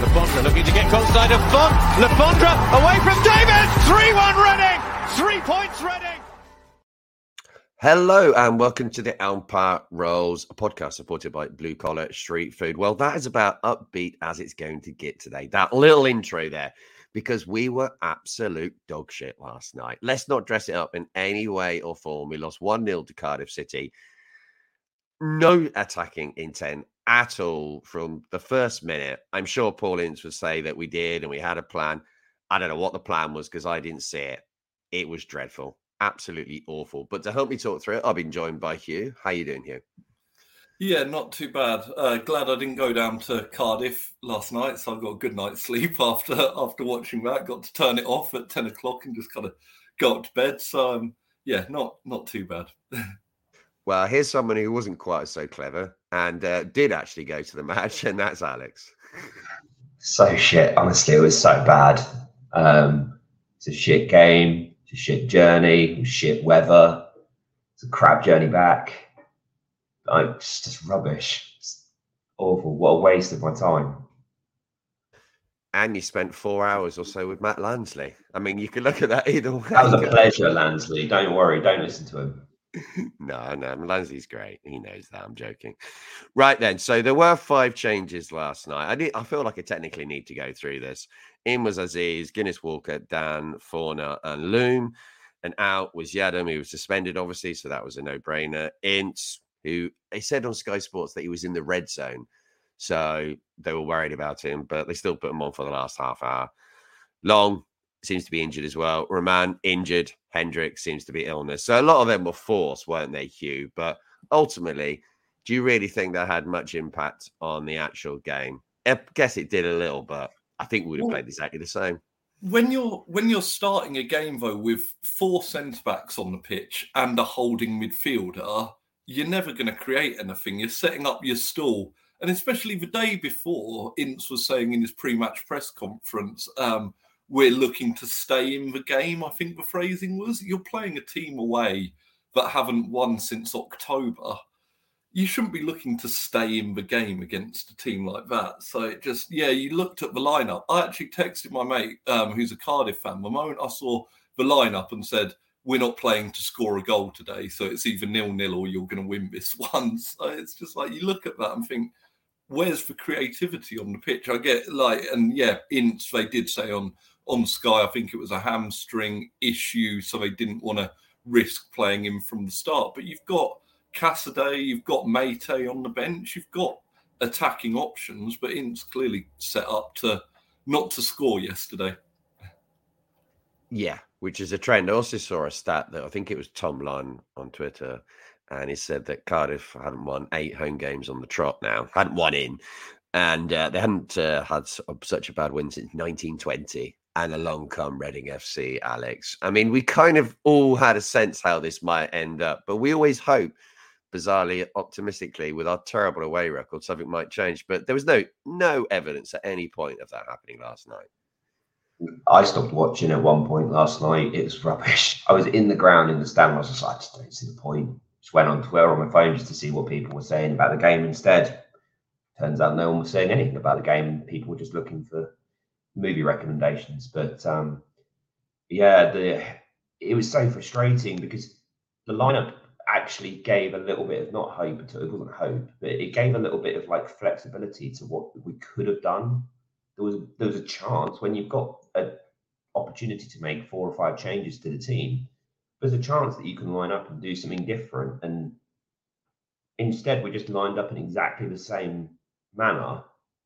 Le Fondre looking to get close side of Font. Le Fondre away from David. 3-1 Reading. Three points Reading. Hello and welcome to the Empire Rolls, podcast supported by Blue Collar Street Food. Well, that is about upbeat as it's going to get today. That little intro there, because we were absolute dog shit last night. Let's not dress it up in any way or form. We lost 1 0 to Cardiff City. No attacking intent at all from the first minute. I'm sure Paul Ince would say that we did and we had a plan. I don't know what the plan was because I didn't see it. It was dreadful absolutely awful. But to help me talk through it, I've been joined by Hugh. How you doing, Hugh? Yeah, not too bad. Uh, glad I didn't go down to Cardiff last night, so I got a good night's sleep after after watching that. Got to turn it off at ten o'clock and just kind of go up to bed. So um, yeah, not not too bad. well, here's someone who wasn't quite so clever and uh, did actually go to the match, and that's Alex. So shit. Honestly, it was so bad. Um, it's a shit game it's a shit journey, shit weather. It's a crap journey back. Like, it's just rubbish. It's awful. What a waste of my time. And you spent four hours or so with Matt Lansley. I mean, you could look at that either way. That was a pleasure, Lansley. Don't worry. Don't listen to him. no, no, Lansley's great. He knows that. I'm joking. Right then, so there were five changes last night. I need, I feel like I technically need to go through this. In was Azeez, Guinness Walker, Dann, Fornah, and Loum. And out was Yiadom, who was suspended, obviously, so that was a no-brainer. Ince, who they said on Sky Sports that he was in the red zone, so they were worried about him, but they still put him on for the last half hour. Long seems to be injured as well. Rahman injured. Hendrick seems to be illness. So a lot of them were forced, weren't they, Hugh? But ultimately, do you really think that had much impact on the actual game? I guess it did a little, but I think we would have played exactly the same. When you're when you're starting a game though with four centre backs on the pitch and a holding midfielder, you're never going to create anything. You're setting up your stall, and especially the day before, Ince was saying in his pre-match press conference, um, "We're looking to stay in the game." I think the phrasing was, "You're playing a team away that haven't won since October." you shouldn't be looking to stay in the game against a team like that. So it just, yeah, you looked at the lineup. I actually texted my mate, um, who's a Cardiff fan, the moment I saw the lineup and said, we're not playing to score a goal today. So it's either nil nil or you're going to win this one. So it's just like you look at that and think, where's the creativity on the pitch? I get like, and yeah, Ince, they did say on on Sky, I think it was a hamstring issue. So they didn't want to risk playing him from the start. But you've got Casadei, you've got Meite on the bench, you've got attacking options, but Ince clearly set up to not to score yesterday. Yeah, which is a trend. I also saw a stat that I think it was Tom Lunn on Twitter, and he said that Cardiff hadn't won eight home games on the trot now, hadn't won in, and uh, they hadn't uh, had such a bad win since 1920. And along come Reading FC, Alex. I mean, we kind of all had a sense how this might end up, but we always hope bizarrely optimistically with our terrible away record something might change. But there was no no evidence at any point of that happening last night. I stopped watching at one point last night. It was rubbish. I was in the ground in the stand. I was just like i just don't see the point. Just went on twitter on my phone just to see what people were saying about the game instead. Turns out no one was saying anything about the game. People were just looking for movie recommendations but um yeah the it was so frustrating because the lineup actually gave a little bit of not hope, it wasn't hope, but it gave a little bit of like flexibility to what we could have done. There was there was a chance when you've got an opportunity to make four or five changes to the team. There's a chance that you can line up and do something different. And instead, we just lined up in exactly the same manner,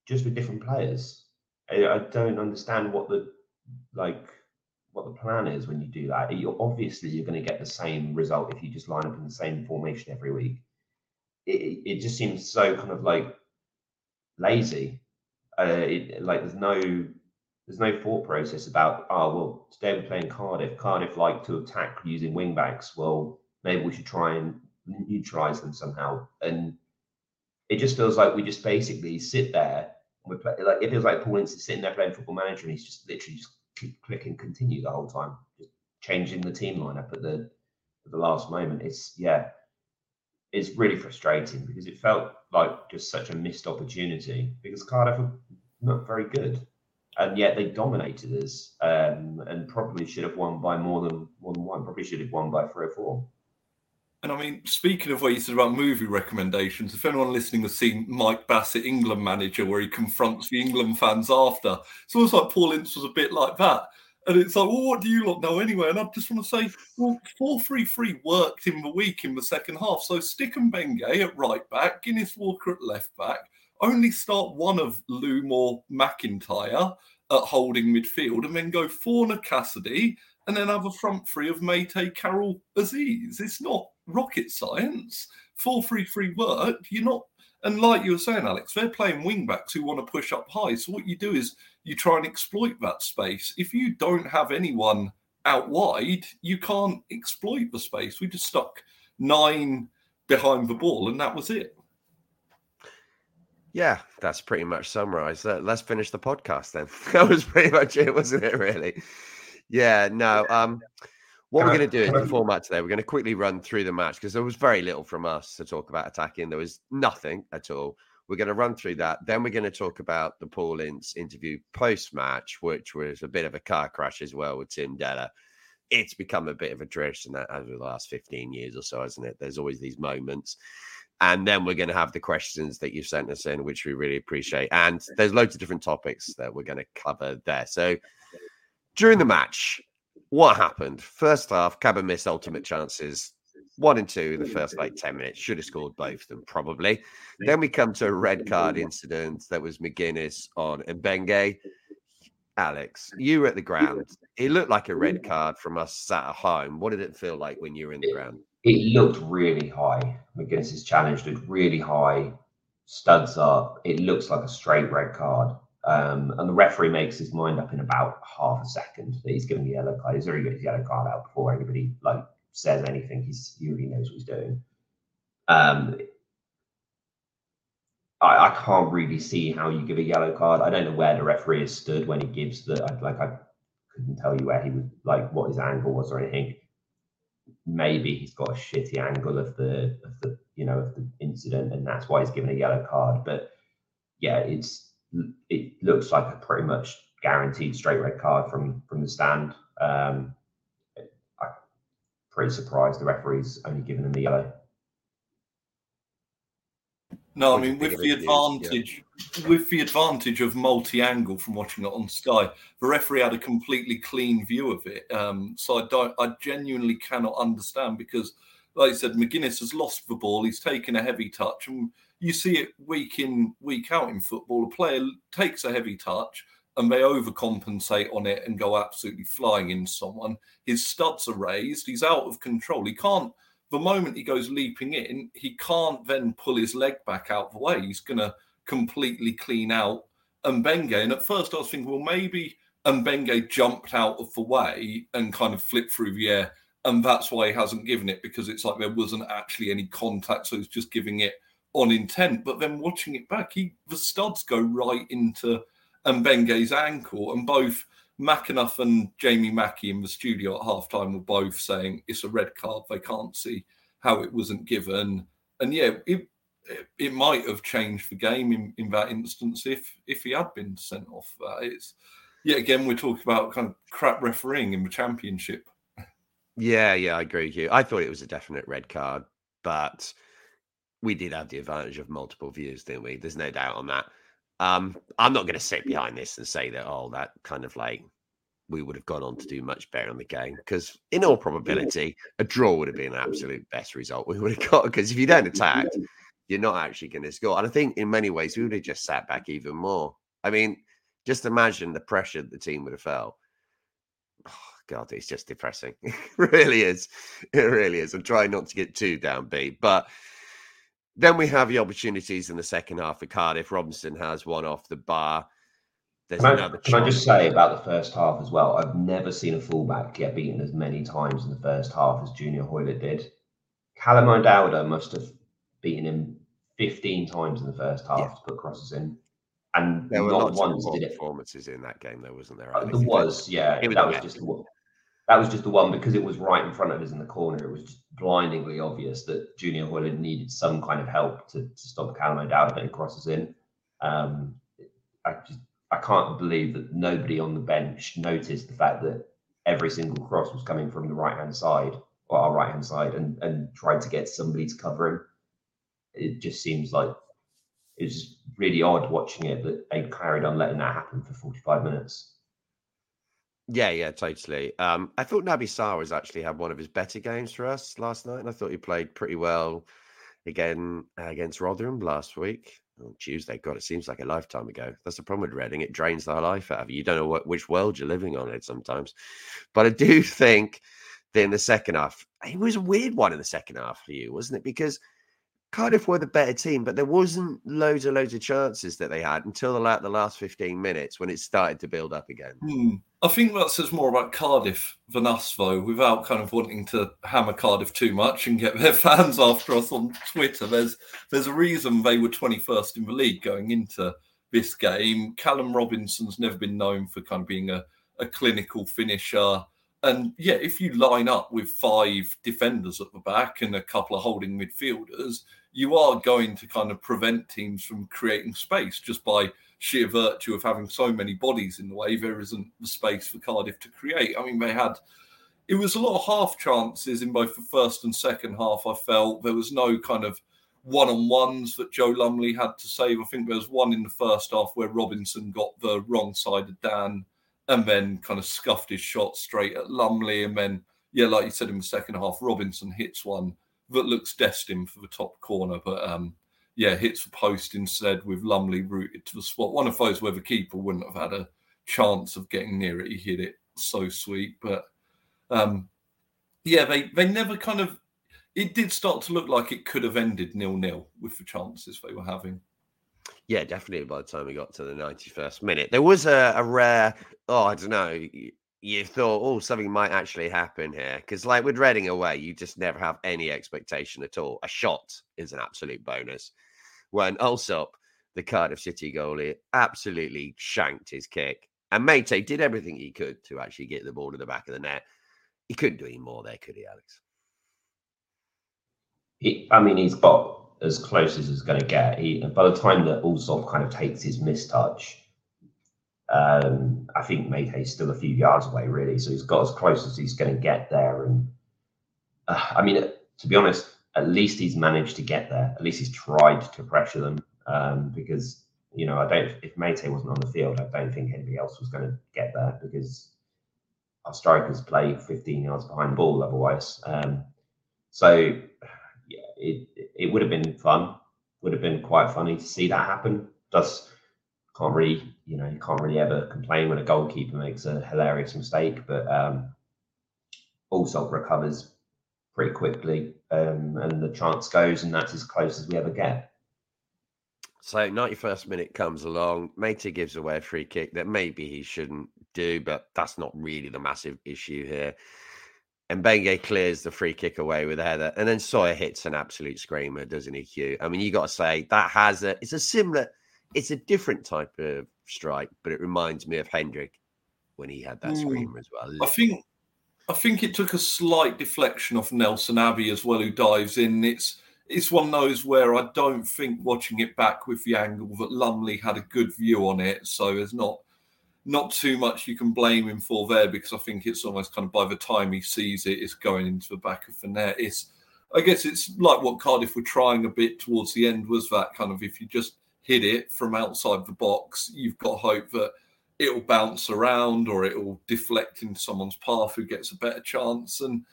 just with different players. I, I don't understand what the like what the plan is when you do that. You're obviously you're going to get the same result if you just line up in the same formation every week. It, it just seems so kind of like lazy. Uh, it, like there's no there's no thought process about oh well today we're playing Cardiff. Cardiff like to attack using wing backs. Well maybe we should try and neutralize them somehow. And it just feels like we just basically sit there and we play like it feels like Paul Ince is sitting there playing football manager and he's just literally just click and continue the whole time, just changing the team lineup at the at the last moment. It's yeah, it's really frustrating because it felt like just such a missed opportunity because Cardiff were not very good, and yet they dominated us, um, and probably should have won by more than more than one. Probably should have won by three or four. And I mean, speaking of what you said about movie recommendations, if anyone listening has seen Mike Bassett, England manager, where he confronts the England fans after, it's almost like Paul Ince was a bit like that. And it's like, well, what do you lot know anyway? And I just want to say, well, 4 3 3 worked in the week in the second half. So stick and Mbengue at right back, Guinness Walker at left back, only start one of Loum or McIntyre at holding midfield, and then go Fornah Casadei, and then have a front three of Meite, Carroll, Azeez. It's not rocket science. 4 3 3 worked. You're not, and like you were saying, Alex, they're playing wing backs who want to push up high. So what you do is you try and exploit that space. If you don't have anyone out wide, you can't exploit the space. We just stuck nine behind the ball, and that was it. Yeah, that's pretty much summarized. Let's finish the podcast then. that was pretty much it, wasn't it? Really? Yeah. No. Um, what we're going to do in the format today, we're going to quickly run through the match because there was very little from us to talk about attacking. There was nothing at all. We're going to run through that. Then we're going to talk about the Paul Ince interview post match, which was a bit of a car crash as well with Tim Dellor. It's become a bit of a tradition that over the last 15 years or so, hasn't it? There's always these moments. And then we're going to have the questions that you've sent us in, which we really appreciate. And there's loads of different topics that we're going to cover there. So during the match, what happened? First half, Cabin missed ultimate chances. One and two in the first like 10 minutes. Should have scored both of them, probably. Then we come to a red card incident that was McGuinness on Mbengue. Alex, you were at the ground. It looked like a red card from us sat at home. What did it feel like when you were in the ground? It looked really high. McGuinness's challenge looked really high, studs up. It looks like a straight red card. Um, and the referee makes his mind up in about half a second that he's giving the yellow card. He's already got his yellow card out before anybody like says anything. He's he already knows what he's doing. Um, I, I can't really see how you give a yellow card. I don't know where the referee has stood when he gives the like I couldn't tell you where he would like what his angle was or anything. Maybe he's got a shitty angle of the of the you know of the incident and that's why he's given a yellow card. But yeah, it's it looks like a pretty much guaranteed straight red card from from the stand. Um, I'm pretty surprised the referee's only given him the yellow. No, I mean with the advantage, yeah. with the advantage of multi-angle from watching it on Sky, the referee had a completely clean view of it. Um, so I don't, I genuinely cannot understand because, like I said, McGuinness has lost the ball. He's taken a heavy touch, and you see it week in, week out in football. A player takes a heavy touch and they overcompensate on it and go absolutely flying into someone. His studs are raised. He's out of control. He can't, the moment he goes leaping in, he can't then pull his leg back out of the way. He's going to completely clean out Mbengue. And at first I was thinking, well, maybe Mbengue jumped out of the way and kind of flipped through the air. And that's why he hasn't given it because it's like there wasn't actually any contact. So he's just giving it on intent, but then watching it back, he the studs go right into Mbengue's ankle, and both McAnuff and Jamie Mackie in the studio at halftime were both saying it's a red card. They can't see how it wasn't given, and yeah, it it might have changed the game in, in that instance if if he had been sent off. That it's yeah, again we're talking about kind of crap refereeing in the championship. Yeah, yeah, I agree with you. I thought it was a definite red card, but we did have the advantage of multiple views, didn't we? There's no doubt on that. Um, I'm not going to sit behind this and say that, oh, that kind of like we would have gone on to do much better on the game because, in all probability, a draw would have been an absolute best result we would have got. Because if you don't attack, you're not actually going to score. And I think in many ways we would have just sat back even more. I mean, just imagine the pressure the team would have felt. Oh, God, it's just depressing. it really is. It really is. I'm trying not to get too downbeat, but then we have the opportunities in the second half for Cardiff. Robinson has one off the bar. There's can another. I, can I just say about the first half as well? I've never seen a fullback get beaten as many times in the first half as Junior Hoilett did. Callum O'Dowda must have beaten him 15 times in the first half yeah. to put crosses in. And there were not once did it. performances in that game, though, wasn't there? Uh, there was, yeah. It was that was just that was just the one because it was right in front of us in the corner. It was just blindingly obvious that Junior Hoilett needed some kind of help to, to stop Callum O'Dowda getting crosses in. Um, I just I can't believe that nobody on the bench noticed the fact that every single cross was coming from the right hand side or our right hand side and, and tried to get somebody to cover him. It just seems like it's really odd watching it that they carried on letting that happen for 45 minutes. Yeah, yeah, totally. Um, I thought Naby Sarr actually had one of his better games for us last night, and I thought he played pretty well again uh, against Rotherham last week. Oh, Tuesday, God, it seems like a lifetime ago. That's the problem with Reading; it drains the life out of you. You don't know what, which world you're living on it sometimes. But I do think that in the second half, it was a weird one in the second half for you, wasn't it? Because Cardiff were the better team, but there wasn't loads and loads of chances that they had until the, the last 15 minutes when it started to build up again. Hmm. I think that says more about Cardiff than us, though, without kind of wanting to hammer Cardiff too much and get their fans after us on Twitter. There's there's a reason they were 21st in the league going into this game. Callum Robinson's never been known for kind of being a, a clinical finisher. And yeah, if you line up with five defenders at the back and a couple of holding midfielders, you are going to kind of prevent teams from creating space just by sheer virtue of having so many bodies in the way. There isn't the space for Cardiff to create. I mean, they had it was a lot of half chances in both the first and second half. I felt there was no kind of one on ones that Joe Lumley had to save. I think there was one in the first half where Robinson got the wrong side of Dann and then kind of scuffed his shot straight at Lumley. And then, yeah, like you said in the second half, Robinson hits one that looks destined for the top corner, but um, yeah, hits the post instead with Lumley rooted to the spot. One of those where the keeper wouldn't have had a chance of getting near it. He hit it so sweet, but um, yeah, they they never kind of. It did start to look like it could have ended nil nil with the chances they were having. Yeah, definitely. By the time we got to the ninety-first minute, there was a, a rare. Oh, I don't know you thought, oh, something might actually happen here. Because, like with Reading away, you just never have any expectation at all. A shot is an absolute bonus. When Allsop, the Cardiff City goalie, absolutely shanked his kick. And Meite did everything he could to actually get the ball to the back of the net. He couldn't do any more there, could he, Alex? He, I mean, he's got as close as he's going to get. He, by the time that Allsop kind of takes his mistouch, um, I think Meite's still a few yards away, really. So he's got as close as he's going to get there. And uh, I mean, to be honest, at least he's managed to get there. At least he's tried to pressure them um, because, you know, I don't, if Meite wasn't on the field, I don't think anybody else was going to get there because our strikers play 15 yards behind ball otherwise. Um, so, yeah, it, it would have been fun, would have been quite funny to see that happen. Does can't really, you know, you can't really ever complain when a goalkeeper makes a hilarious mistake, but um, also recovers pretty quickly, um, and the chance goes, and that's as close as we ever get. So, 91st minute comes along. Meite gives away a free kick that maybe he shouldn't do, but that's not really the massive issue here. And Mbengue clears the free kick away with a header, and then Sawyer hits an absolute screamer, doesn't he, Hugh? I mean, you got to say that has a it's a similar it's a different type of strike, but it reminds me of Hendrick when he had that mm. screamer as well. I think I think it took a slight deflection off Nelson Abbey as well, who dives in. It's it's one of those where I don't think watching it back with the angle that Lumley had a good view on it, so there's not not too much you can blame him for there because I think it's almost kind of by the time he sees it, it's going into the back of the net. It's I guess it's like what Cardiff were trying a bit towards the end was that kind of if you just hit it from outside the box, you've got hope that it'll bounce around or it'll deflect into someone's path who gets a better chance. And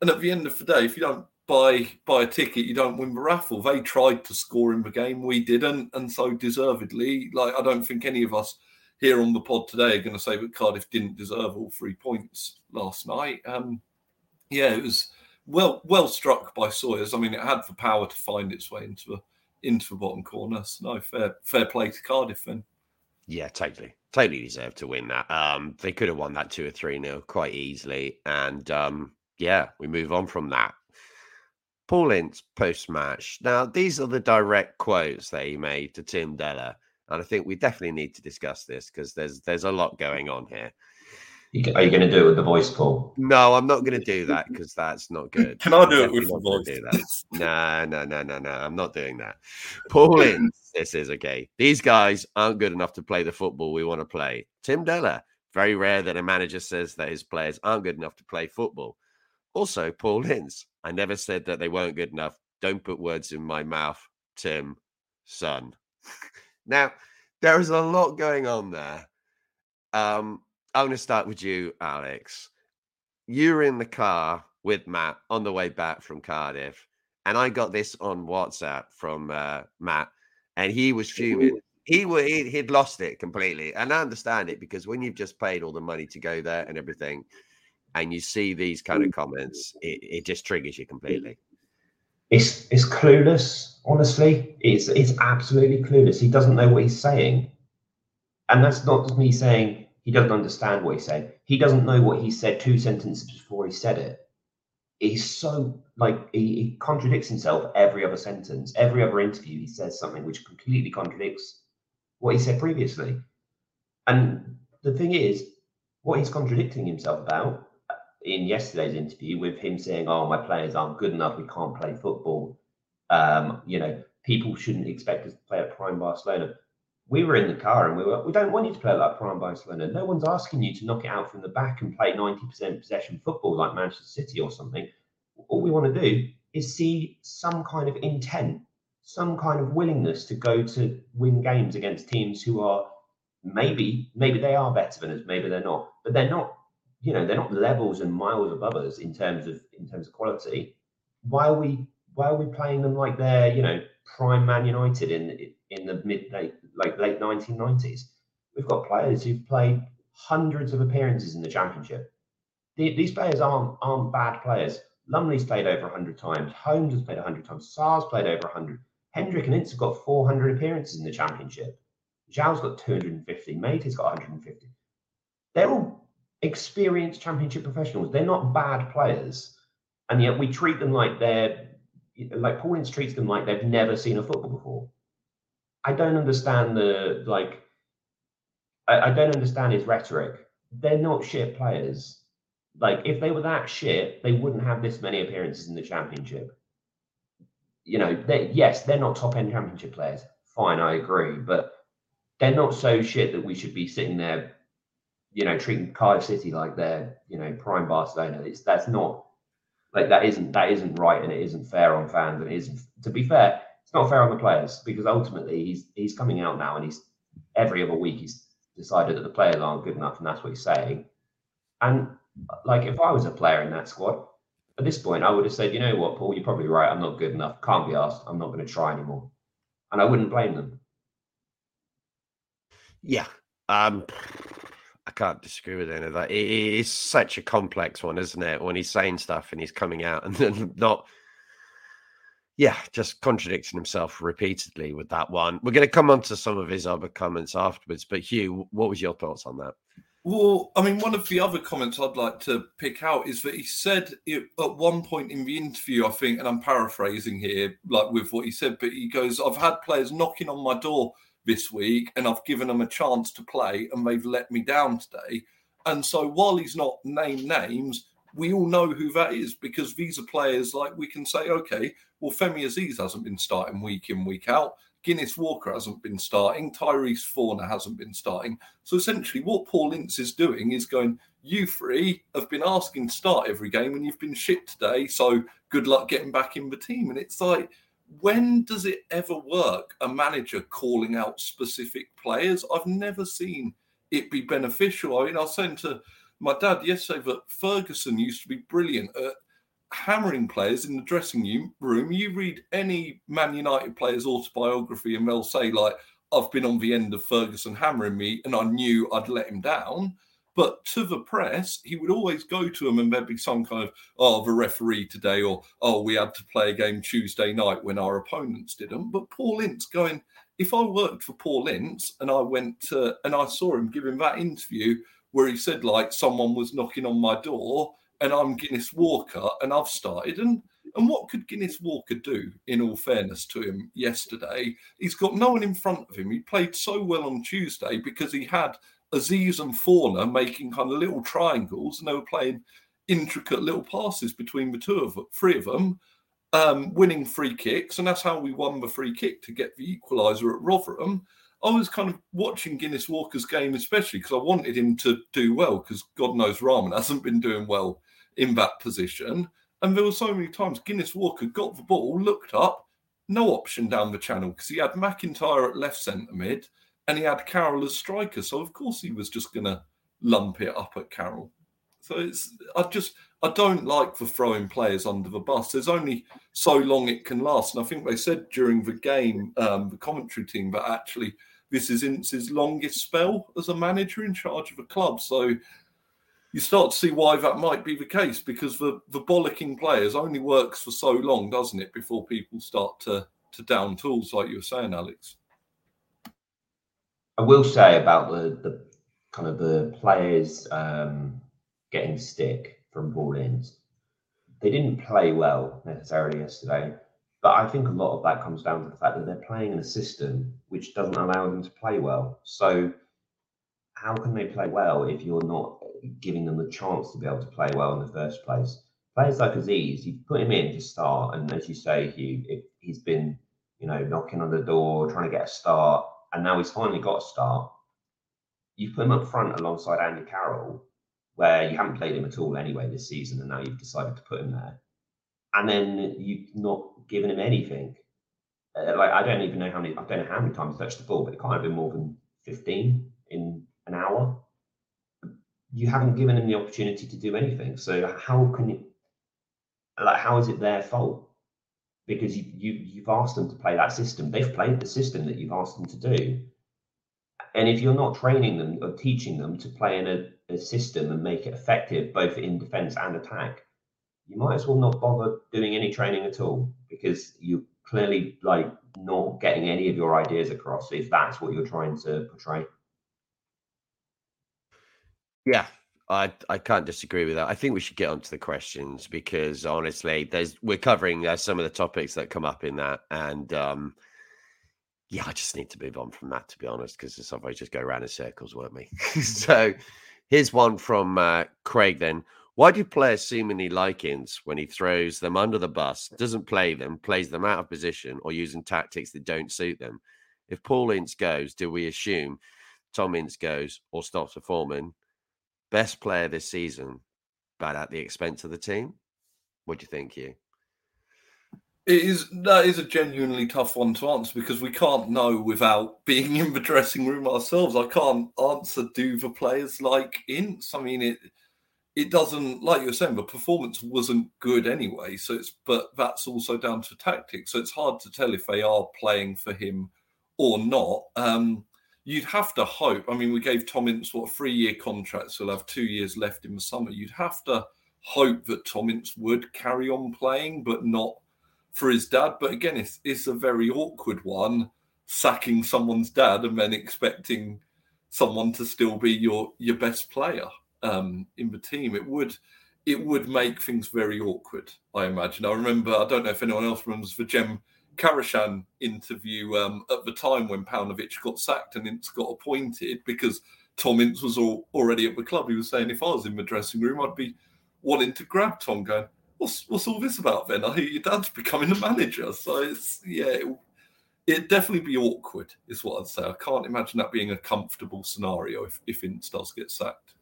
and at the end of the day, if you don't buy buy a ticket, you don't win the raffle. They tried to score in the game, we didn't, and so deservedly. Like I don't think any of us here on the pod today are going to say that Cardiff didn't deserve all three points last night. Um, yeah, it was well well struck by Sawyers. I mean, it had the power to find its way into a into the bottom corner. So no, fair fair play to Cardiff then. Yeah, totally. Totally deserved to win that. Um, they could have won that two or three nil quite easily. And um, yeah, we move on from that. Paul Ince post match. Now, these are the direct quotes that he made to Tim Dellor. And I think we definitely need to discuss this because there's there's a lot going on here. You, are you going to do it with the voice, call? No, I'm not going to do that because that's not good. Can I do it with the voice? Do that. No, no, no, no, no. I'm not doing that. Paul Ince, this is okay. These guys aren't good enough to play the football we want to play. Tim Dellor, very rare that a manager says that his players aren't good enough to play football. Also, Paul Ince, I never said that they weren't good enough. Don't put words in my mouth, Tim, son. now, there is a lot going on there. Um, I'm going to start with you, Alex. You were in the car with Matt on the way back from Cardiff, and I got this on WhatsApp from uh, Matt, and he was fuming. He would he'd lost it completely, and I understand it because when you've just paid all the money to go there and everything, and you see these kind of comments, it, it just triggers you completely. It's it's clueless, honestly. It's it's absolutely clueless. He doesn't know what he's saying, and that's not me saying he doesn't understand what he said. He doesn't know what he said two sentences before he said it. He's so like he, he contradicts himself every other sentence. Every other interview, he says something which completely contradicts what he said previously. And the thing is, what he's contradicting himself about uh, in yesterday's interview with him saying, "Oh, my players aren't good enough. We can't play football." Um, you know, people shouldn't expect us to play at prime Barcelona we were in the car and we were, we don't want you to play like Prime Barcelona. No one's asking you to knock it out from the back and play 90% possession football like Manchester City or something. All we want to do is see some kind of intent, some kind of willingness to go to win games against teams who are maybe, maybe they are better than us, maybe they're not, but they're not, you know, they're not levels and miles above us in terms of in terms of quality. Why are we why are we playing them like they're, you know, prime Man United in in the mid late like late 1990s. We've got players who've played hundreds of appearances in the championship. The, these players aren't aren't bad players. Lumley's played over 100 times. Holmes has played 100 times. Sarr's played over 100. Hendrick and Ince have got 400 appearances in the championship. João's got 250. Meite has got 150. They're all experienced championship professionals. They're not bad players. And yet we treat them like they're like Paul Ince treats them like they've never seen a football before. I don't understand the like. I, I don't understand his rhetoric. They're not shit players. Like if they were that shit, they wouldn't have this many appearances in the championship. You know, they yes, they're not top end championship players. Fine, I agree, but they're not so shit that we should be sitting there, you know, treating Cardiff City like they're, you know, prime Barcelona. It's that's not like that isn't that isn't right and it isn't fair on fans and it isn't to be fair it's not fair on the players because ultimately he's he's coming out now and he's every other week he's decided that the players aren't good enough and that's what he's saying. And like if i was a player in that squad at this point i would have said you know what paul you're probably right. I'm not good enough. Can't be asked. I'm not going to try anymore. And i wouldn't blame them. Yeah. Um I can't disagree with any of that. It is such a complex one, isn't it? When he's saying stuff and he's coming out and then not, yeah, just contradicting himself repeatedly with that one. We're going to come on to some of his other comments afterwards. But Hugh, what was your thoughts on that? Well, I mean, one of the other comments I'd like to pick out is that he said it, at one point in the interview, I think, and I'm paraphrasing here, like with what he said, but he goes, I've had players knocking on my door this week and I've given them a chance to play and they've let me down today. And so while he's not named names, we all know who that is because these are players like we can say, okay, well, Femi Azeez hasn't been starting week in, week out. Guinness Walker hasn't been starting. Tyrese Fornah hasn't been starting. So essentially, what Paul Ince is doing is going, you three have been asking to start every game and you've been shit today. So good luck getting back in the team. And it's like, when does it ever work? A manager calling out specific players? I've never seen it be beneficial. I mean, I'll send to my dad yesterday that Ferguson used to be brilliant at hammering players in the dressing room. You read any Man United player's autobiography, and they'll say, like, I've been on the end of Ferguson hammering me, and I knew I'd let him down. But to the press, he would always go to them and there'd be some kind of, oh, the referee today, or oh, we had to play a game Tuesday night when our opponents didn't. But Paul Ince going, if I worked for Paul Ince and I went to, and I saw him giving that interview where he said, like, someone was knocking on my door and I'm Guinness Walker and I've started. And and what could Guinness Walker do, in all fairness to him, yesterday? He's got no one in front of him. He played so well on Tuesday because he had Azeez and Fornah making kind of little triangles, and they were playing intricate little passes between the two of them, three of them, um, winning free kicks, and that's how we won the free kick to get the equaliser at Rotherham. I was kind of watching Guinness Walker's game, especially because I wanted him to do well, because God knows Rahman hasn't been doing well in that position. And there were so many times Guinness Walker got the ball, looked up, no option down the channel because he had McIntyre at left centre mid and he had Carroll as striker. So of course he was just going to lump it up at Carroll. So it's I just I don't like the throwing players under the bus. There's only so long it can last, and I think they said during the game, um, the commentary team, that actually this is Ince's longest spell as a manager in charge of a club. So you start to see why that might be the case because the, the bollocking players only works for so long, doesn't it, before people start to, to down tools, like you were saying, Alex. I will say about the, the kind of the players um, getting stick from Paul Ince. They didn't play well necessarily yesterday, but I think a lot of that comes down to the fact that they're playing in a system which doesn't allow them to play well. So, how can they play well if you're not giving them the chance to be able to play well in the first place? Players like Azeez, you put him in to start, and as you say, Hugh, he's been, you know, knocking on the door, trying to get a start, and now he's finally got a start. You put him up front alongside Andy Carroll, where you haven't played him at all anyway this season, and now you've decided to put him there and then you've not given him anything. Uh, like I don't even know how many I don't know how many times he touched the ball, but it can't have been more than fifteen in an hour. You haven't given him the opportunity to do anything. So how can you like how is it their fault? Because you, you you've asked them to play that system. They've played the system that you've asked them to do. And if you're not training them or teaching them to play in a, a system and make it effective both in defense and attack, you might as well not bother doing any training at all because you're clearly like not getting any of your ideas across if that's what you're trying to portray. Yeah, I I can't disagree with that. I think we should get onto the questions because honestly, there's we're covering uh, some of the topics that come up in that, and um, yeah, I just need to move on from that to be honest, because otherwise just go around in circles, won't we? so here's one from uh, Craig. Then why do players seemingly like Ince when he throws them under the bus, doesn't play them, plays them out of position, or using tactics that don't suit them? If Paul Ince goes, do we assume Tom Ince goes or stops performing? Best player this season, but at the expense of the team? What do you think, Hugh? It is that is a genuinely tough one to answer because we can't know without being in the dressing room ourselves. I can't answer do the players like Ince. I mean it it doesn't like you were saying the performance wasn't good anyway so it's but that's also down to tactics so it's hard to tell if they are playing for him or not. Um you'd have to hope i mean we gave tom ince what a three year contract so he'll have two years left in the summer. You'd have to hope that tom ince would carry on playing but not for his dad. But again it's, it's a very awkward one sacking someone's dad and then expecting someone to still be your your best player um, in the team, it would it would make things very awkward. I imagine. I remember. I don't know if anyone else remembers the Jem Karacan interview um, at the time when Paunovic got sacked and Ince got appointed because Tom Ince was all, already at the club. He was saying, if I was in the dressing room, I'd be wanting to grab Tom, going, "What's what's all this about?" Then I hear your dad's becoming a manager, so it's yeah. It, it'd definitely be awkward, is what I'd say. I can't imagine that being a comfortable scenario if, if Ince does get sacked.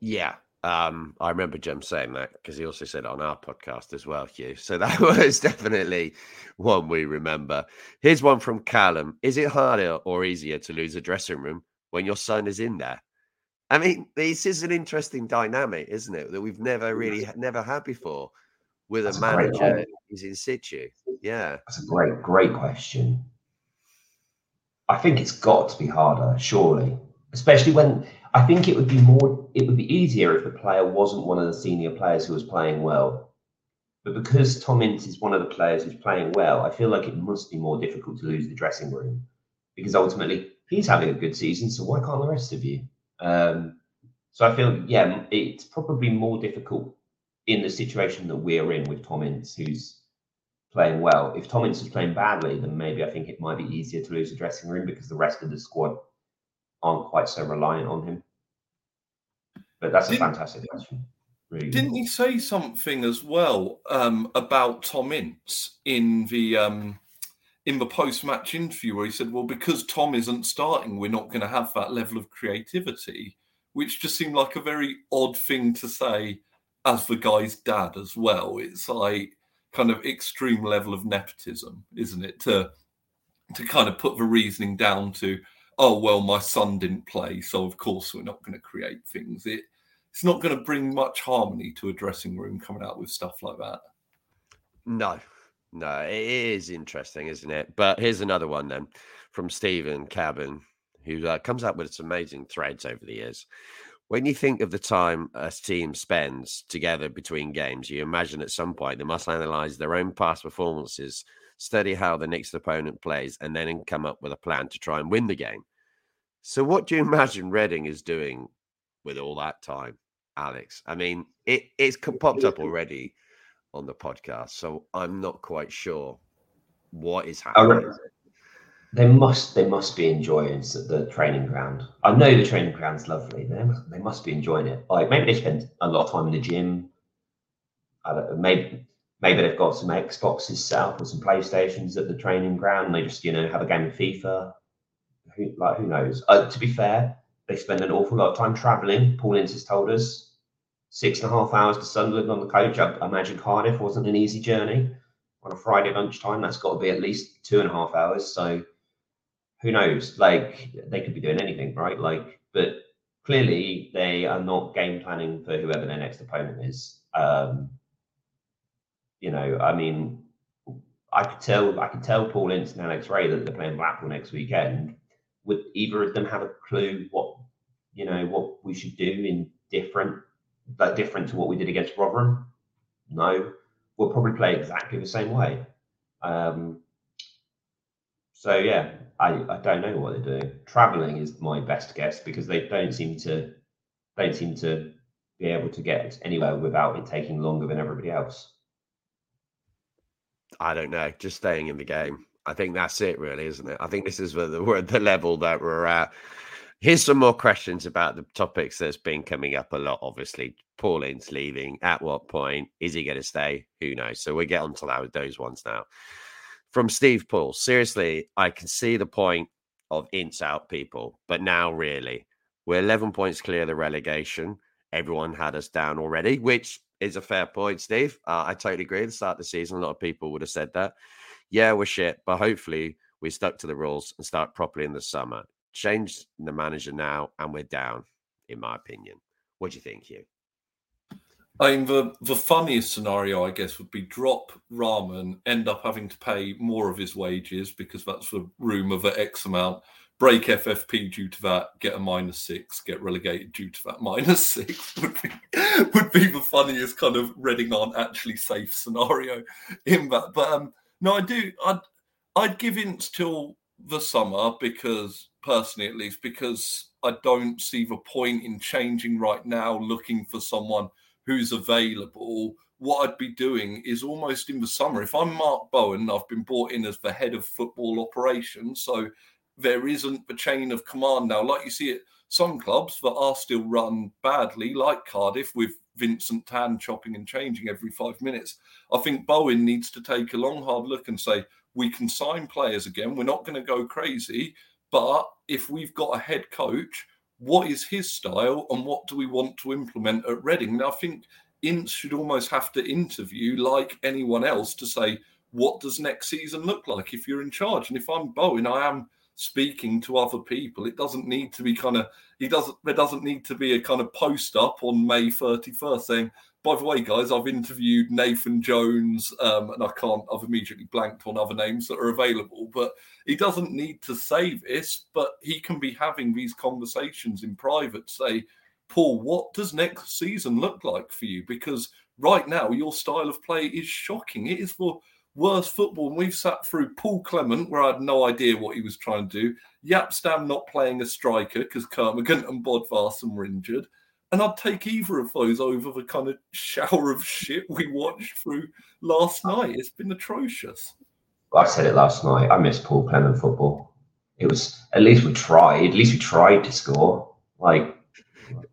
Yeah. Um, I remember Jem saying that because he also said it on our podcast as well, Hugh. So that was definitely one we remember. Here's one from Callum. Is it harder or easier to lose a dressing room when your son is in there? I mean, this is an interesting dynamic, isn't it? That we've never really never had before with That's a manager who's in situ. Yeah. That's a great, great question. I think it's got to be harder, surely. Especially when I think it would be more, it would be easier if the player wasn't one of the senior players who was playing well. But because Tom Ince is one of the players who's playing well, I feel like it must be more difficult to lose the dressing room because ultimately he's having a good season. So why can't the rest of you? Um, so I feel, yeah, it's probably more difficult in the situation that we're in with Tom Ince, who's playing well. If Tom Ince is playing badly, then maybe I think it might be easier to lose the dressing room because the rest of the squad aren't quite so reliant on him. But that's a didn't, fantastic question. Really. Didn't he say something as well um, about Tom Ince in the um, in the post match interview where he said, "Well, because Tom isn't starting, we're not going to have that level of creativity," which just seemed like a very odd thing to say as the guy's dad as well. It's like kind of extreme level of nepotism, isn't it? To to kind of put the reasoning down to oh well my son didn't play so of course we're not going to create things. It it's not going to bring much harmony to a dressing room coming out with stuff like that. No. No it is interesting isn't it? But here's another one then from stephen cabin who uh, comes up with some amazing threads over the years. When you think of the time a team spends together between games you imagine at some point they must analyze their own past performances study how the next opponent plays, and then come up with a plan to try and win the game. So, what do you imagine Reading is doing with all that time, Alex? I mean, it, it's popped up already on the podcast, so I'm not quite sure what is happening. They must, they must be enjoying the training ground. I know the training ground's lovely. They must, they must be enjoying it. Like maybe they spend a lot of time in the gym. I don't maybe maybe they've got some Xboxes set up or some PlayStations at the training ground. And they just, you know, have a game of FIFA. Who, like, who knows? Uh, to be fair, they spend an awful lot of time travelling. Paul Ince has told us six and a half hours to Sunderland on the coach. I, I imagine Cardiff wasn't an easy journey on a Friday lunchtime. That's got to be at least two and a half hours. So who knows? Like they could be doing anything, right? Like, but clearly they are not game planning for whoever their next opponent is. Um, you know, I mean, I could tell I could tell Paul Ince and Alex Rae that they're playing Blackpool next weekend. Would either of them have a clue what you know what we should do in different like different to what we did against Rotherham? No, we'll probably play exactly the same way. Um, so yeah, I, I don't know what they're doing. Traveling is my best guess because they don't seem to don't seem to be able to get anywhere without it taking longer than everybody else. I don't know, just staying in the game. I think that's it, really, isn't it? I think this is where the, we're the level that we're at. Here's some more questions about the topics that's been coming up a lot. Obviously, Paul Ince leaving. At what point is he going to stay? Who knows? So we get on to that, those ones now. From Steve Paul, seriously, I can see the point of Ince out, people, but now really, we're 11 points clear of the relegation. Everyone had us down already, which is a fair point, Steve. Uh, I totally agree. At the start of the season, a lot of people would have said that. Yeah, we're shit, but hopefully we stuck to the rules and start properly in the summer. Change the manager now, and we're down, in my opinion. What do you think, Hugh? I mean, the, the funniest scenario, I guess, would be drop Rahman, end up having to pay more of his wages because that's the room of X amount, break FFP due to that, get a minus six, get relegated due to that minus six would be would be the funniest kind of Reading aren't actually safe scenario in that. But um, no, I do. I'd I'd give in till the summer because personally, at least, because I don't see the point in changing right now. Looking for someone who's available. What I'd be doing is almost in the summer. If I'm Mark Bowen, I've been brought in as the head of football operations, so there isn't the chain of command now, like you see at some clubs that are still run badly, like Cardiff, with Vincent Tan chopping and changing every five minutes. I think Bowen needs to take a long, hard look and say, we can sign players again. We're not going to go crazy. But if we've got a head coach, what is his style and what do we want to implement at Reading? Now, I think Ince should almost have to interview like anyone else to say, what does next season look like if you're in charge? And if I'm Bowen, I am speaking to other people. It doesn't need to be kind of he doesn't there doesn't need to be a kind of post up on May 31st saying, by the way, guys, I've interviewed Nathan Jones, um, and I can't I've immediately blanked on other names that are available, but he doesn't need to say this, but he can be having these conversations in private, say, Paul, what does next season look like for you? Because right now your style of play is shocking. It is for worst football. And we've sat through Paul Clement, where I had no idea what he was trying to do. Jaap Stam not playing a striker because Kermorgant and Bodvarsson were injured. And I'd take either of those over the kind of shower of shit we watched through last night. It's been atrocious. I said it last night. I miss Paul Clement football. it was at least we tried. At least we tried to score. Like,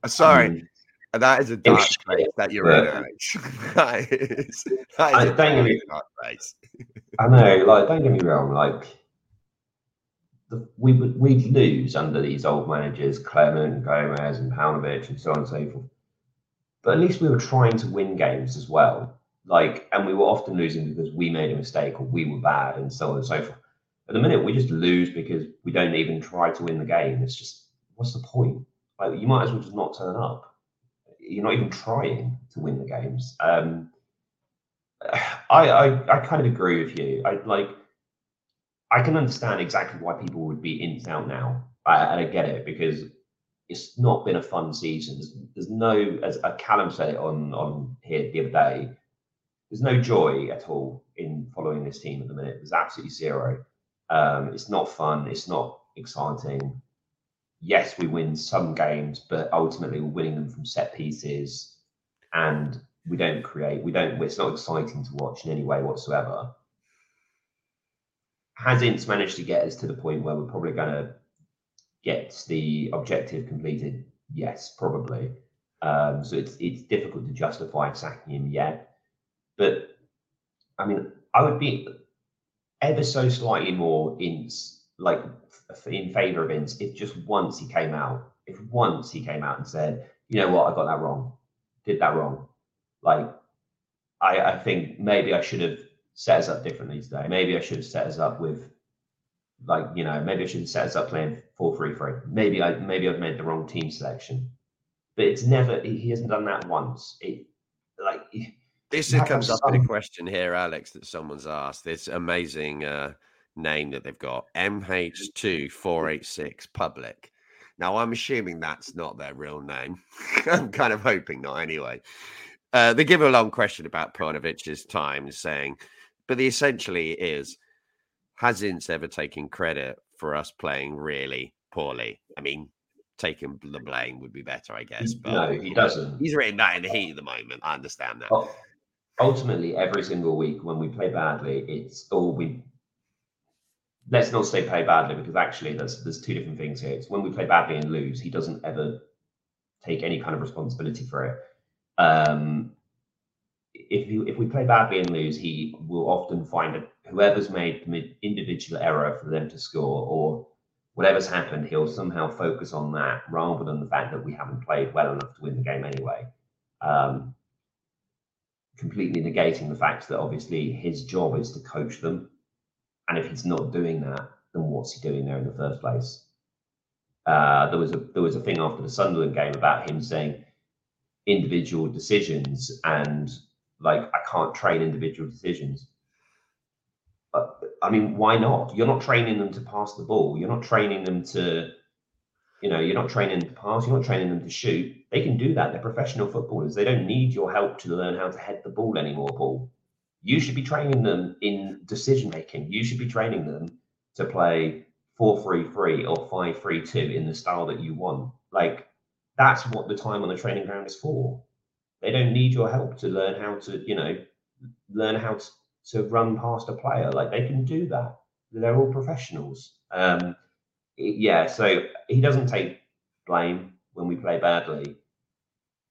sorry. I mean, that is a dark place that you're but- in, that is, that is I a don't me- dark place. I know, like, don't get me wrong, like, the, we would we'd lose under these old managers, Clement, Gomes, and Paunovic, and so on and so forth. But at least we were trying to win games as well. Like, and we were often losing because we made a mistake or we were bad, and so on and so forth. At the minute, we just lose because we don't even try to win the game. It's just, what's the point? Like, you might as well just not turn up. You're not even trying to win the games. Um, I, I I kind of agree with you. I like I can understand exactly why people would be in out now. I, and I get it because it's not been a fun season. There's, there's no, as Callum said it on on here the other day, there's no joy at all in following this team at the minute. There's absolutely zero. Um, it's not fun. It's not exciting. Yes, we win some games, but ultimately we're winning them from set pieces, and we don't create. We don't. It's not exciting to watch in any way whatsoever has Ince managed to get us to the point where we're probably going to get the objective completed? Yes, probably. Um, so it's it's difficult to justify sacking him yet, but I mean, I would be ever so slightly more Ince, like in favour of Ince, if just once he came out, if once he came out and said, you know what, I got that wrong, did that wrong, like I, I think maybe I should have set us up differently today. Maybe I should have set us up with like, you know, maybe I should have set us up playing 4-3-3. Maybe I maybe I've made the wrong team selection. But it's never he he hasn't done that once. It like This comes up in a question here, Alex, that someone's asked. This amazing uh, name that they've got MH2486 Public. Now, I'm assuming that's not their real name. I'm kind of hoping not, anyway. Uh, they give a long question about Pranovic's time, saying, but the essentially is has Ince ever taken credit for us playing really poorly? I mean, taking the blame would be better, I guess. But no, he doesn't. He's written that in the heat at the moment. I understand that. Ul- Ultimately, every single week when we play badly, it's all we. Let's not say play badly because actually, there's there's two different things here. It's when we play badly and lose, he doesn't ever take any kind of responsibility for it. Um, if you, if we play badly and lose, he will often find that whoever's made the individual error for them to score or whatever's happened, he'll somehow focus on that rather than the fact that we haven't played well enough to win the game anyway. Um, completely negating the fact that obviously his job is to coach them. And if he's not doing that, then what's he doing there in the first place? Uh, there was a there was a thing after the Sunderland game about him saying individual decisions and like I can't train individual decisions. But I mean, why not? You're not training them to pass the ball. You're not training them to, you know, you're not training them to pass. You're not training them to shoot. They can do that. They're professional footballers. They don't need your help to learn how to head the ball anymore, Paul. You should be training them in decision making. You should be training them to play 4-3-3 or 5-3-2 in the style that you want. Like that's what the time on the training ground is for. They don't need your help to learn how to, you know, learn how to, to run past a player. Like they can do that. They're all professionals. Um, yeah, so he doesn't take blame when we play badly,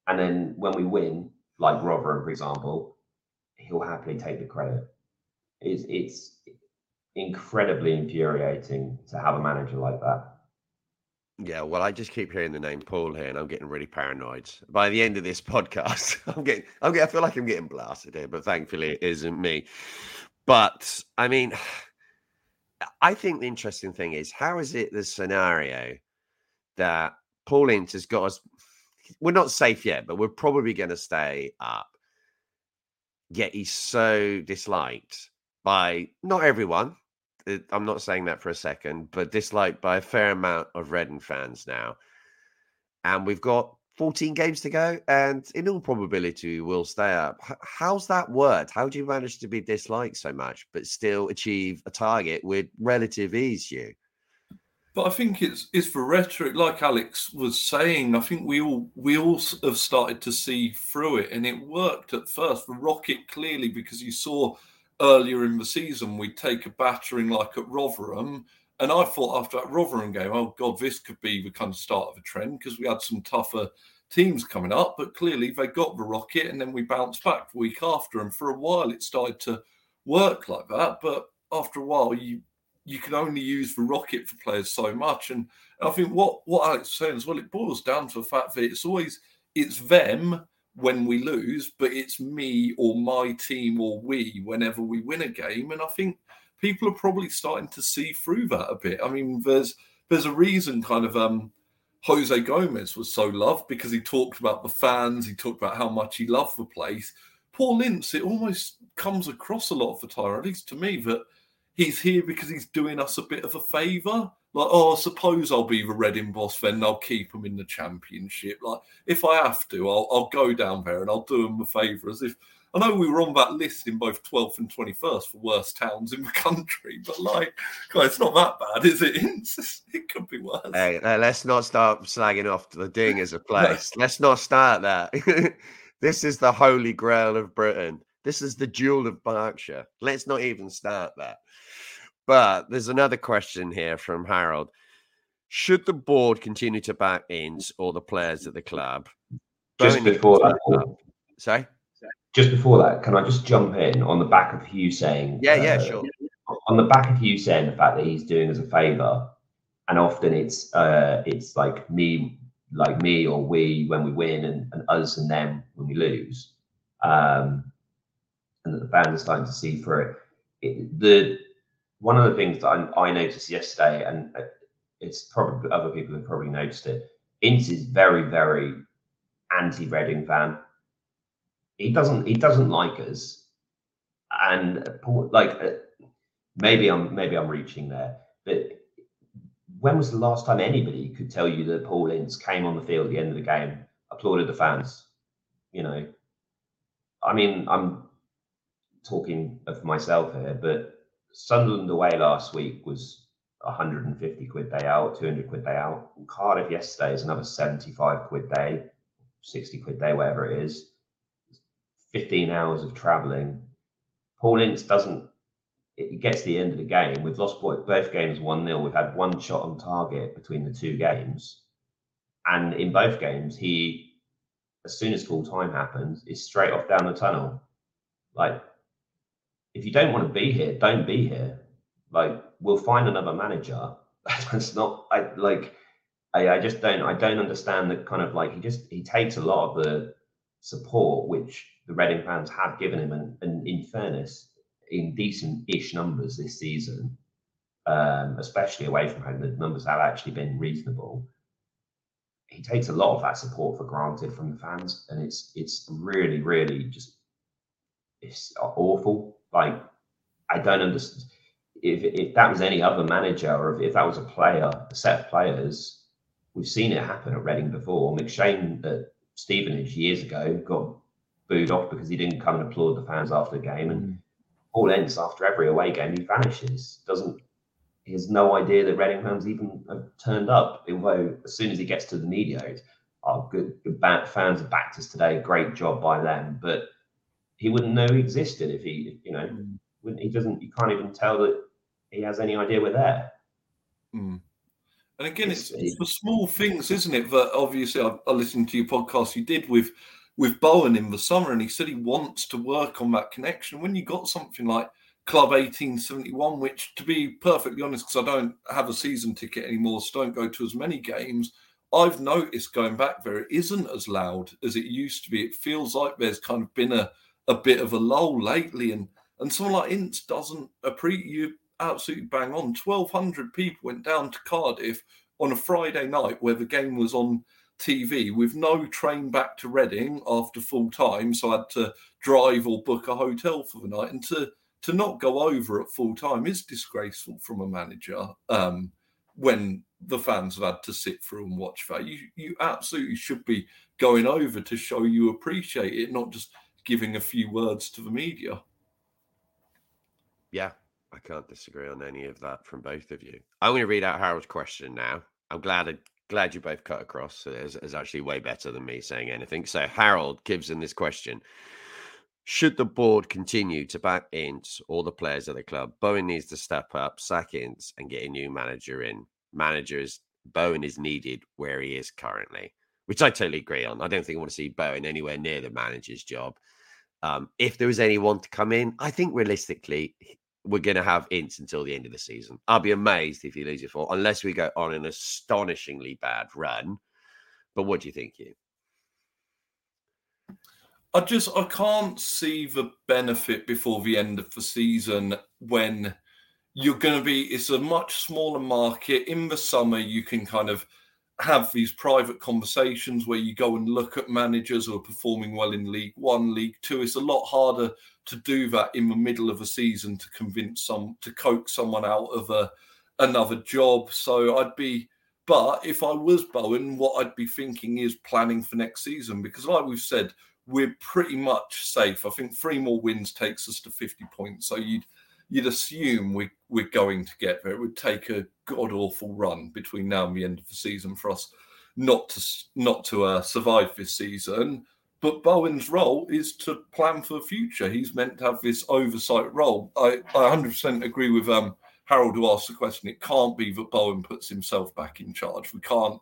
and then when we win, like Rotherham, for example, he'll happily take the credit. It's it's incredibly infuriating to have a manager like that. Yeah, well, I just keep hearing the name Paul here, and I'm getting really paranoid. By the end of this podcast, I'm getting, I'm getting, I feel like I'm getting blasted here, but thankfully it isn't me. But I mean, I think the interesting thing is how is it the scenario that Paul Ince has got us? We're not safe yet, but we're probably going to stay up. Yet he's so disliked by not everyone, it- I'm not saying that for a second, but disliked by a fair amount of Reading fans now. And we've got 14 games to go, and in all probability, we will stay up. How's that worked? How do you manage to be disliked so much, but still achieve a target with relative ease, you? But I think it's it's for rhetoric, like Alex was saying. I think we all we all have started to see through it, and it worked at first for Rocket clearly because you saw earlier in the season we'd take a battering like at Rotherham, And I thought after that Rotherham game, oh God, this could be the kind of start of a trend because we had some tougher teams coming up, but clearly they got the rocket and then we bounced back the week after. And for a while it started to work like that. But after a while, you you can only use the rocket for players so much. And I think what what Alex was saying as well, it boils down to the fact that it's always it's them when we lose, but it's me or my team or we whenever we win a game. And I think people are probably starting to see through that a bit. I mean, there's there's a reason kind of um Jose Gomes was so loved because he talked about the fans, he talked about how much he loved the place. Paul Ince, it almost comes across a lot of the time, at least to me, that he's here because he's doing us a bit of a favour. Like, oh, suppose I'll be the Reading boss, then I'll keep him in the championship. Like, if I have to, I'll, I'll go down there and I'll do him a favour. As if I know we were on that list in both 12th and 21st for worst towns in the country, but like, guys, it's not that bad, is it? it could be worse. Hey, let's not start slagging off the Ding as a place. let's not start that. this is the holy grail of Britain. This is the jewel of Berkshire. Let's not even start that. But there's another question here from Harold. Should the board continue to back Ince or the players at the club? Just before that, sorry. Just before that, can I just jump in on the back of Hugh saying? Yeah, yeah, uh, sure. On the back of Hugh saying the fact that he's doing us a favour, and often it's uh, it's like me, like me or we when we win, and, and us and them when we lose, um, and that the fans are starting to see through it. it the one of the things that I, I noticed yesterday, and uh, it's probably other people have probably noticed it. Ince is very, very anti-Reading fan. He doesn't. He doesn't like us, and like uh, maybe I'm maybe I'm reaching there, but when was the last time anybody could tell you that Paul Ince came on the field at the end of the game, applauded the fans? You know, I mean, I'm talking of myself here, but Sunderland away last week was 150 quid day out, 200 quid day out. Cardiff yesterday is another 75 quid day, 60 quid day, whatever it is. 15 hours of travelling. Paul Ince doesn't, it gets to the end of the game. We've lost both games 1 0. We've had one shot on target between the two games. And in both games, he, as soon as full time happens, is straight off down the tunnel. Like if you don't want to be here, don't be here. Like we'll find another manager. That's not I like I, I just don't I don't understand the kind of like he just he takes a lot of the support which the Reading fans have given him and, and in fairness, in decent-ish numbers this season, um, especially away from home, the numbers have actually been reasonable. He takes a lot of that support for granted from the fans, and it's it's really, really just it's awful. Like, I don't understand. If, if that was any other manager or if, if that was a player, a set of players, we've seen it happen at Reading before. McShane at Stevenage years ago got booed off because he didn't come and applaud the fans after the game. And mm. Paul Ince, after every away game, he vanishes. Doesn't he has no idea that Reading fans even have turned up. Although as soon as he gets to the media, it's oh, good, good fans have backed us today. Great job by them. But he wouldn't know he existed if he, you know, mm. he doesn't. You can't even tell that he has any idea we're there. Mm. And again, it's, it's, the small things, isn't it? That obviously I, I, listened to your podcast you did with with Bowen in the summer, and he said he wants to work on that connection. When you got something like Club 1871, which, to be perfectly honest, because I don't have a season ticket anymore, so don't go to as many games. I've noticed going back there, it isn't as loud as it used to be. It feels like there's kind of been a a bit of a lull lately, and and someone like Ince doesn't appreciate you. Absolutely bang on. Twelve hundred people went down to Cardiff on a Friday night where the game was on TV with no train back to Reading after full time, so I had to drive or book a hotel for the night, and to to not go over at full time is disgraceful from a manager. Um, when the fans have had to sit through and watch that, you you absolutely should be going over to show you appreciate it, not just giving a few words to the media. Yeah, I can't disagree on any of that from both of you. I'm going to read out Harold's question now. I'm glad I, glad you both cut across. It's, it's actually way better than me saying anything. So Harold gives in this question. should the board continue to back Ince or the players of the club, Bowen needs to step up, sack Ince, and get a new manager in. Managers, Bowen is needed where he is currently, which I totally agree on. I don't think I want to see Bowen anywhere near the manager's job. Um, if there was anyone to come in, I think realistically, we're going to have Ince until the end of the season. I'll be amazed if he loses for, unless we go on an astonishingly bad run. But what do you think, you? I just I can't see the benefit before the end of the season when you're going to be. It's a much smaller market. In the summer, you can kind of have these private conversations where you go and look at managers who are performing well in League One, League Two. It's a lot harder to do that in the middle of a season to convince some to coax someone out of a another job. So I'd be but if I was Bowen, what I'd be thinking is planning for next season because like we've said, we're pretty much safe. I think three more wins takes us to 50 points. So you'd you'd assume we we're going to get there. It would take a god awful run between now and the end of the season for us not to not to uh, survive this season. But Bowen's role is to plan for the future. He's meant to have this oversight role. I, I 100% agree with um, Harold who asked the question. It can't be that Bowen puts himself back in charge. We can't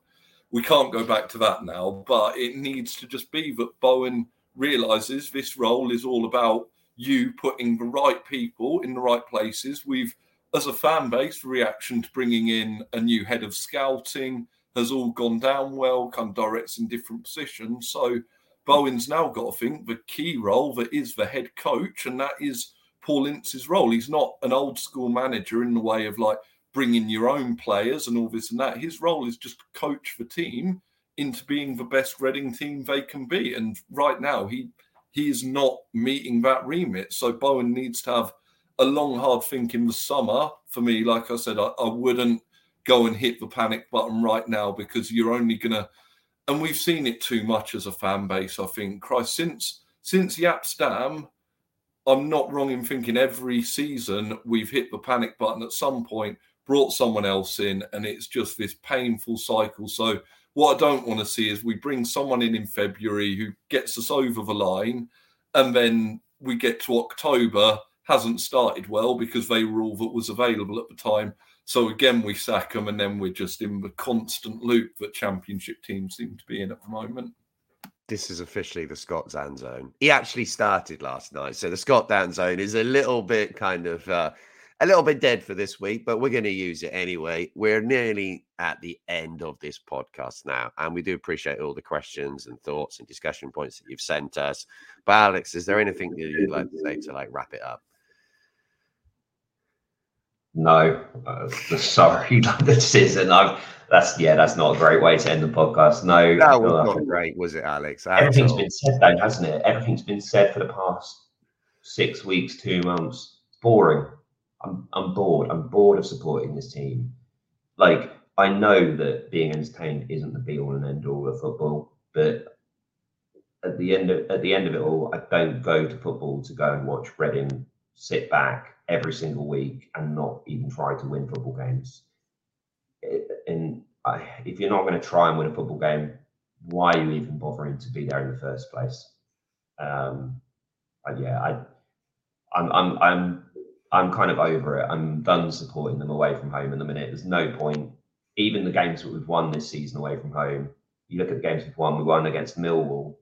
we can't go back to that now, but it needs to just be that Bowen realizes this role is all about you putting the right people in the right places. We've, as a fan base, reaction to bringing in a new head of scouting has all gone down well, come directs in different positions. So Bowen's now got to think the key role that is the head coach, and that is Paul Ince's role. He's not an old school manager in the way of like bringing your own players and all this and that. His role is just coach the team into being the best Reading team they can be. And right now, he he is not meeting that remit. So Bowen needs to have a long, hard think in the summer. For me, like I said, I, I wouldn't go and hit the panic button right now because you're only gonna. And we've seen it too much as a fan base. I think, Christ, since since Jaap Stam, I'm not wrong in thinking every season we've hit the panic button at some point, brought someone else in, and it's just this painful cycle. So what I don't want to see is we bring someone in in February who gets us over the line, and then we get to October hasn't started well because they were all that was available at the time. So again, we sack them, and then we're just in the constant loop that championship teams seem to be in at the moment. This is officially the Scott Dann zone. He actually started last night, so the Scott Dann zone is a little bit kind of. Uh, a little bit dead for this week, but we're going to use it anyway. We're nearly at the end of this podcast now, and we do appreciate all the questions and thoughts and discussion points that you've sent us. But Alex, is there anything that you'd like to say to like wrap it up? No, uh, sorry, this isn't. I've that's yeah, that's not a great way to end the podcast. No, that was not great, was it, Alex? Everything's been said, though, hasn't it? Everything's been said for the past six weeks, two months. It's boring. I'm I'm bored. I'm bored of supporting this team. Like I know that being entertained isn't the be all and end all of football, but at the end of at the end of it all, I don't go to football to go and watch Reading sit back every single week and not even try to win football games. And I, if you're not going to try and win a football game, why are you even bothering to be there in the first place? Um, yeah, I, I'm, I'm, I'm I'm kind of over it. I'm done supporting them away from home in the minute. There's no point. Even the games that we've won this season away from home, you look at the games we've won, we won against Millwall,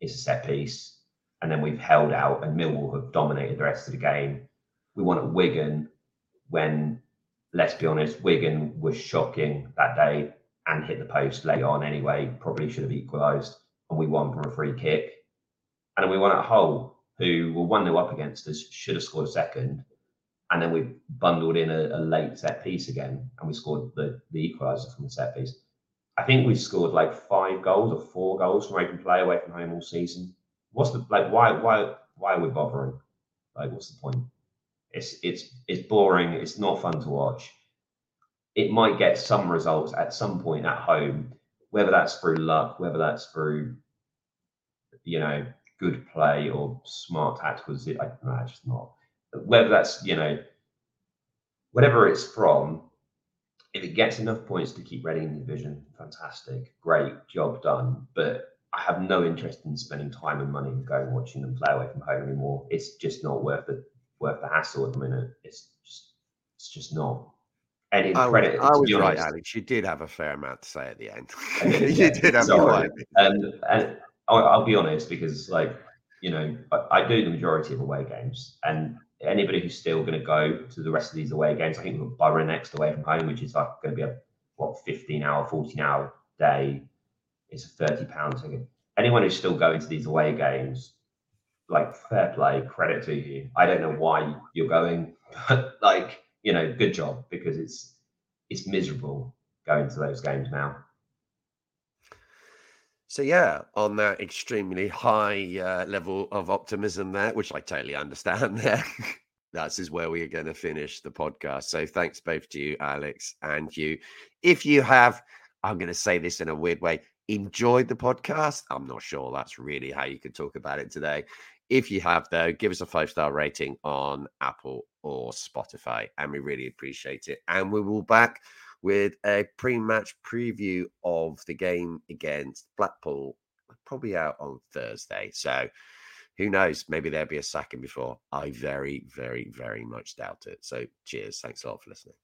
it's a set piece. And then we've held out, and Millwall have dominated the rest of the game. We won at Wigan when, let's be honest, Wigan was shocking that day and hit the post late on anyway. Probably should have equalised. And we won from a free kick. And then we won at Hull, who were 1 0 up against us, should have scored second and then we bundled in a, a, late set piece again, and we scored the, the equaliser from the set piece. I think we've scored like five goals or four goals from open play away from home all season. What's the like? Why why why are we bothering? Like, what's the point? It's it's it's boring. It's not fun to watch. It might get some results at some point at home, whether that's through luck, whether that's through you know good play or smart tactical. I, no, it's just not whether that's you know whatever it's from if it gets enough points to keep Reading in the division fantastic great job done but I have no interest in spending time and money going watching them play away from home anymore. It's just not worth the worth the hassle at the minute. It's just it's just not. Any I was. I was right, honest. Alex. You did have a fair amount to say at the end. Did, you yeah. did have Sorry. quite. Um, and I'll, I'll be honest because, like, you know, I, I do the majority of away games, and anybody who's still going to go to the rest of these away games, I think we've got Borough next away from home, which is like going to be a what 15 hour, 14 hour day. It's a 30 pound ticket. Anyone who's still going to these away games, like fair play, credit to you. I don't know why you're going, but like, you know, good job because it's it's miserable going to those games now. So yeah, on that extremely high uh, level of optimism there, which I totally understand there. That's is where we are going to finish the podcast. So thanks both to you, Alex, and you. If you have, I'm going to say this in a weird way, enjoyed the podcast. I'm not sure that's really how you could talk about it today. If you have, though, give us a five star rating on Apple or Spotify, and we really appreciate it. And we will back with a pre-match preview of the game against Blackpool, uh, probably out on Thursday. So who knows? Maybe there'll be a second before. I very, very, very much doubt it. So cheers. Thanks a lot for listening.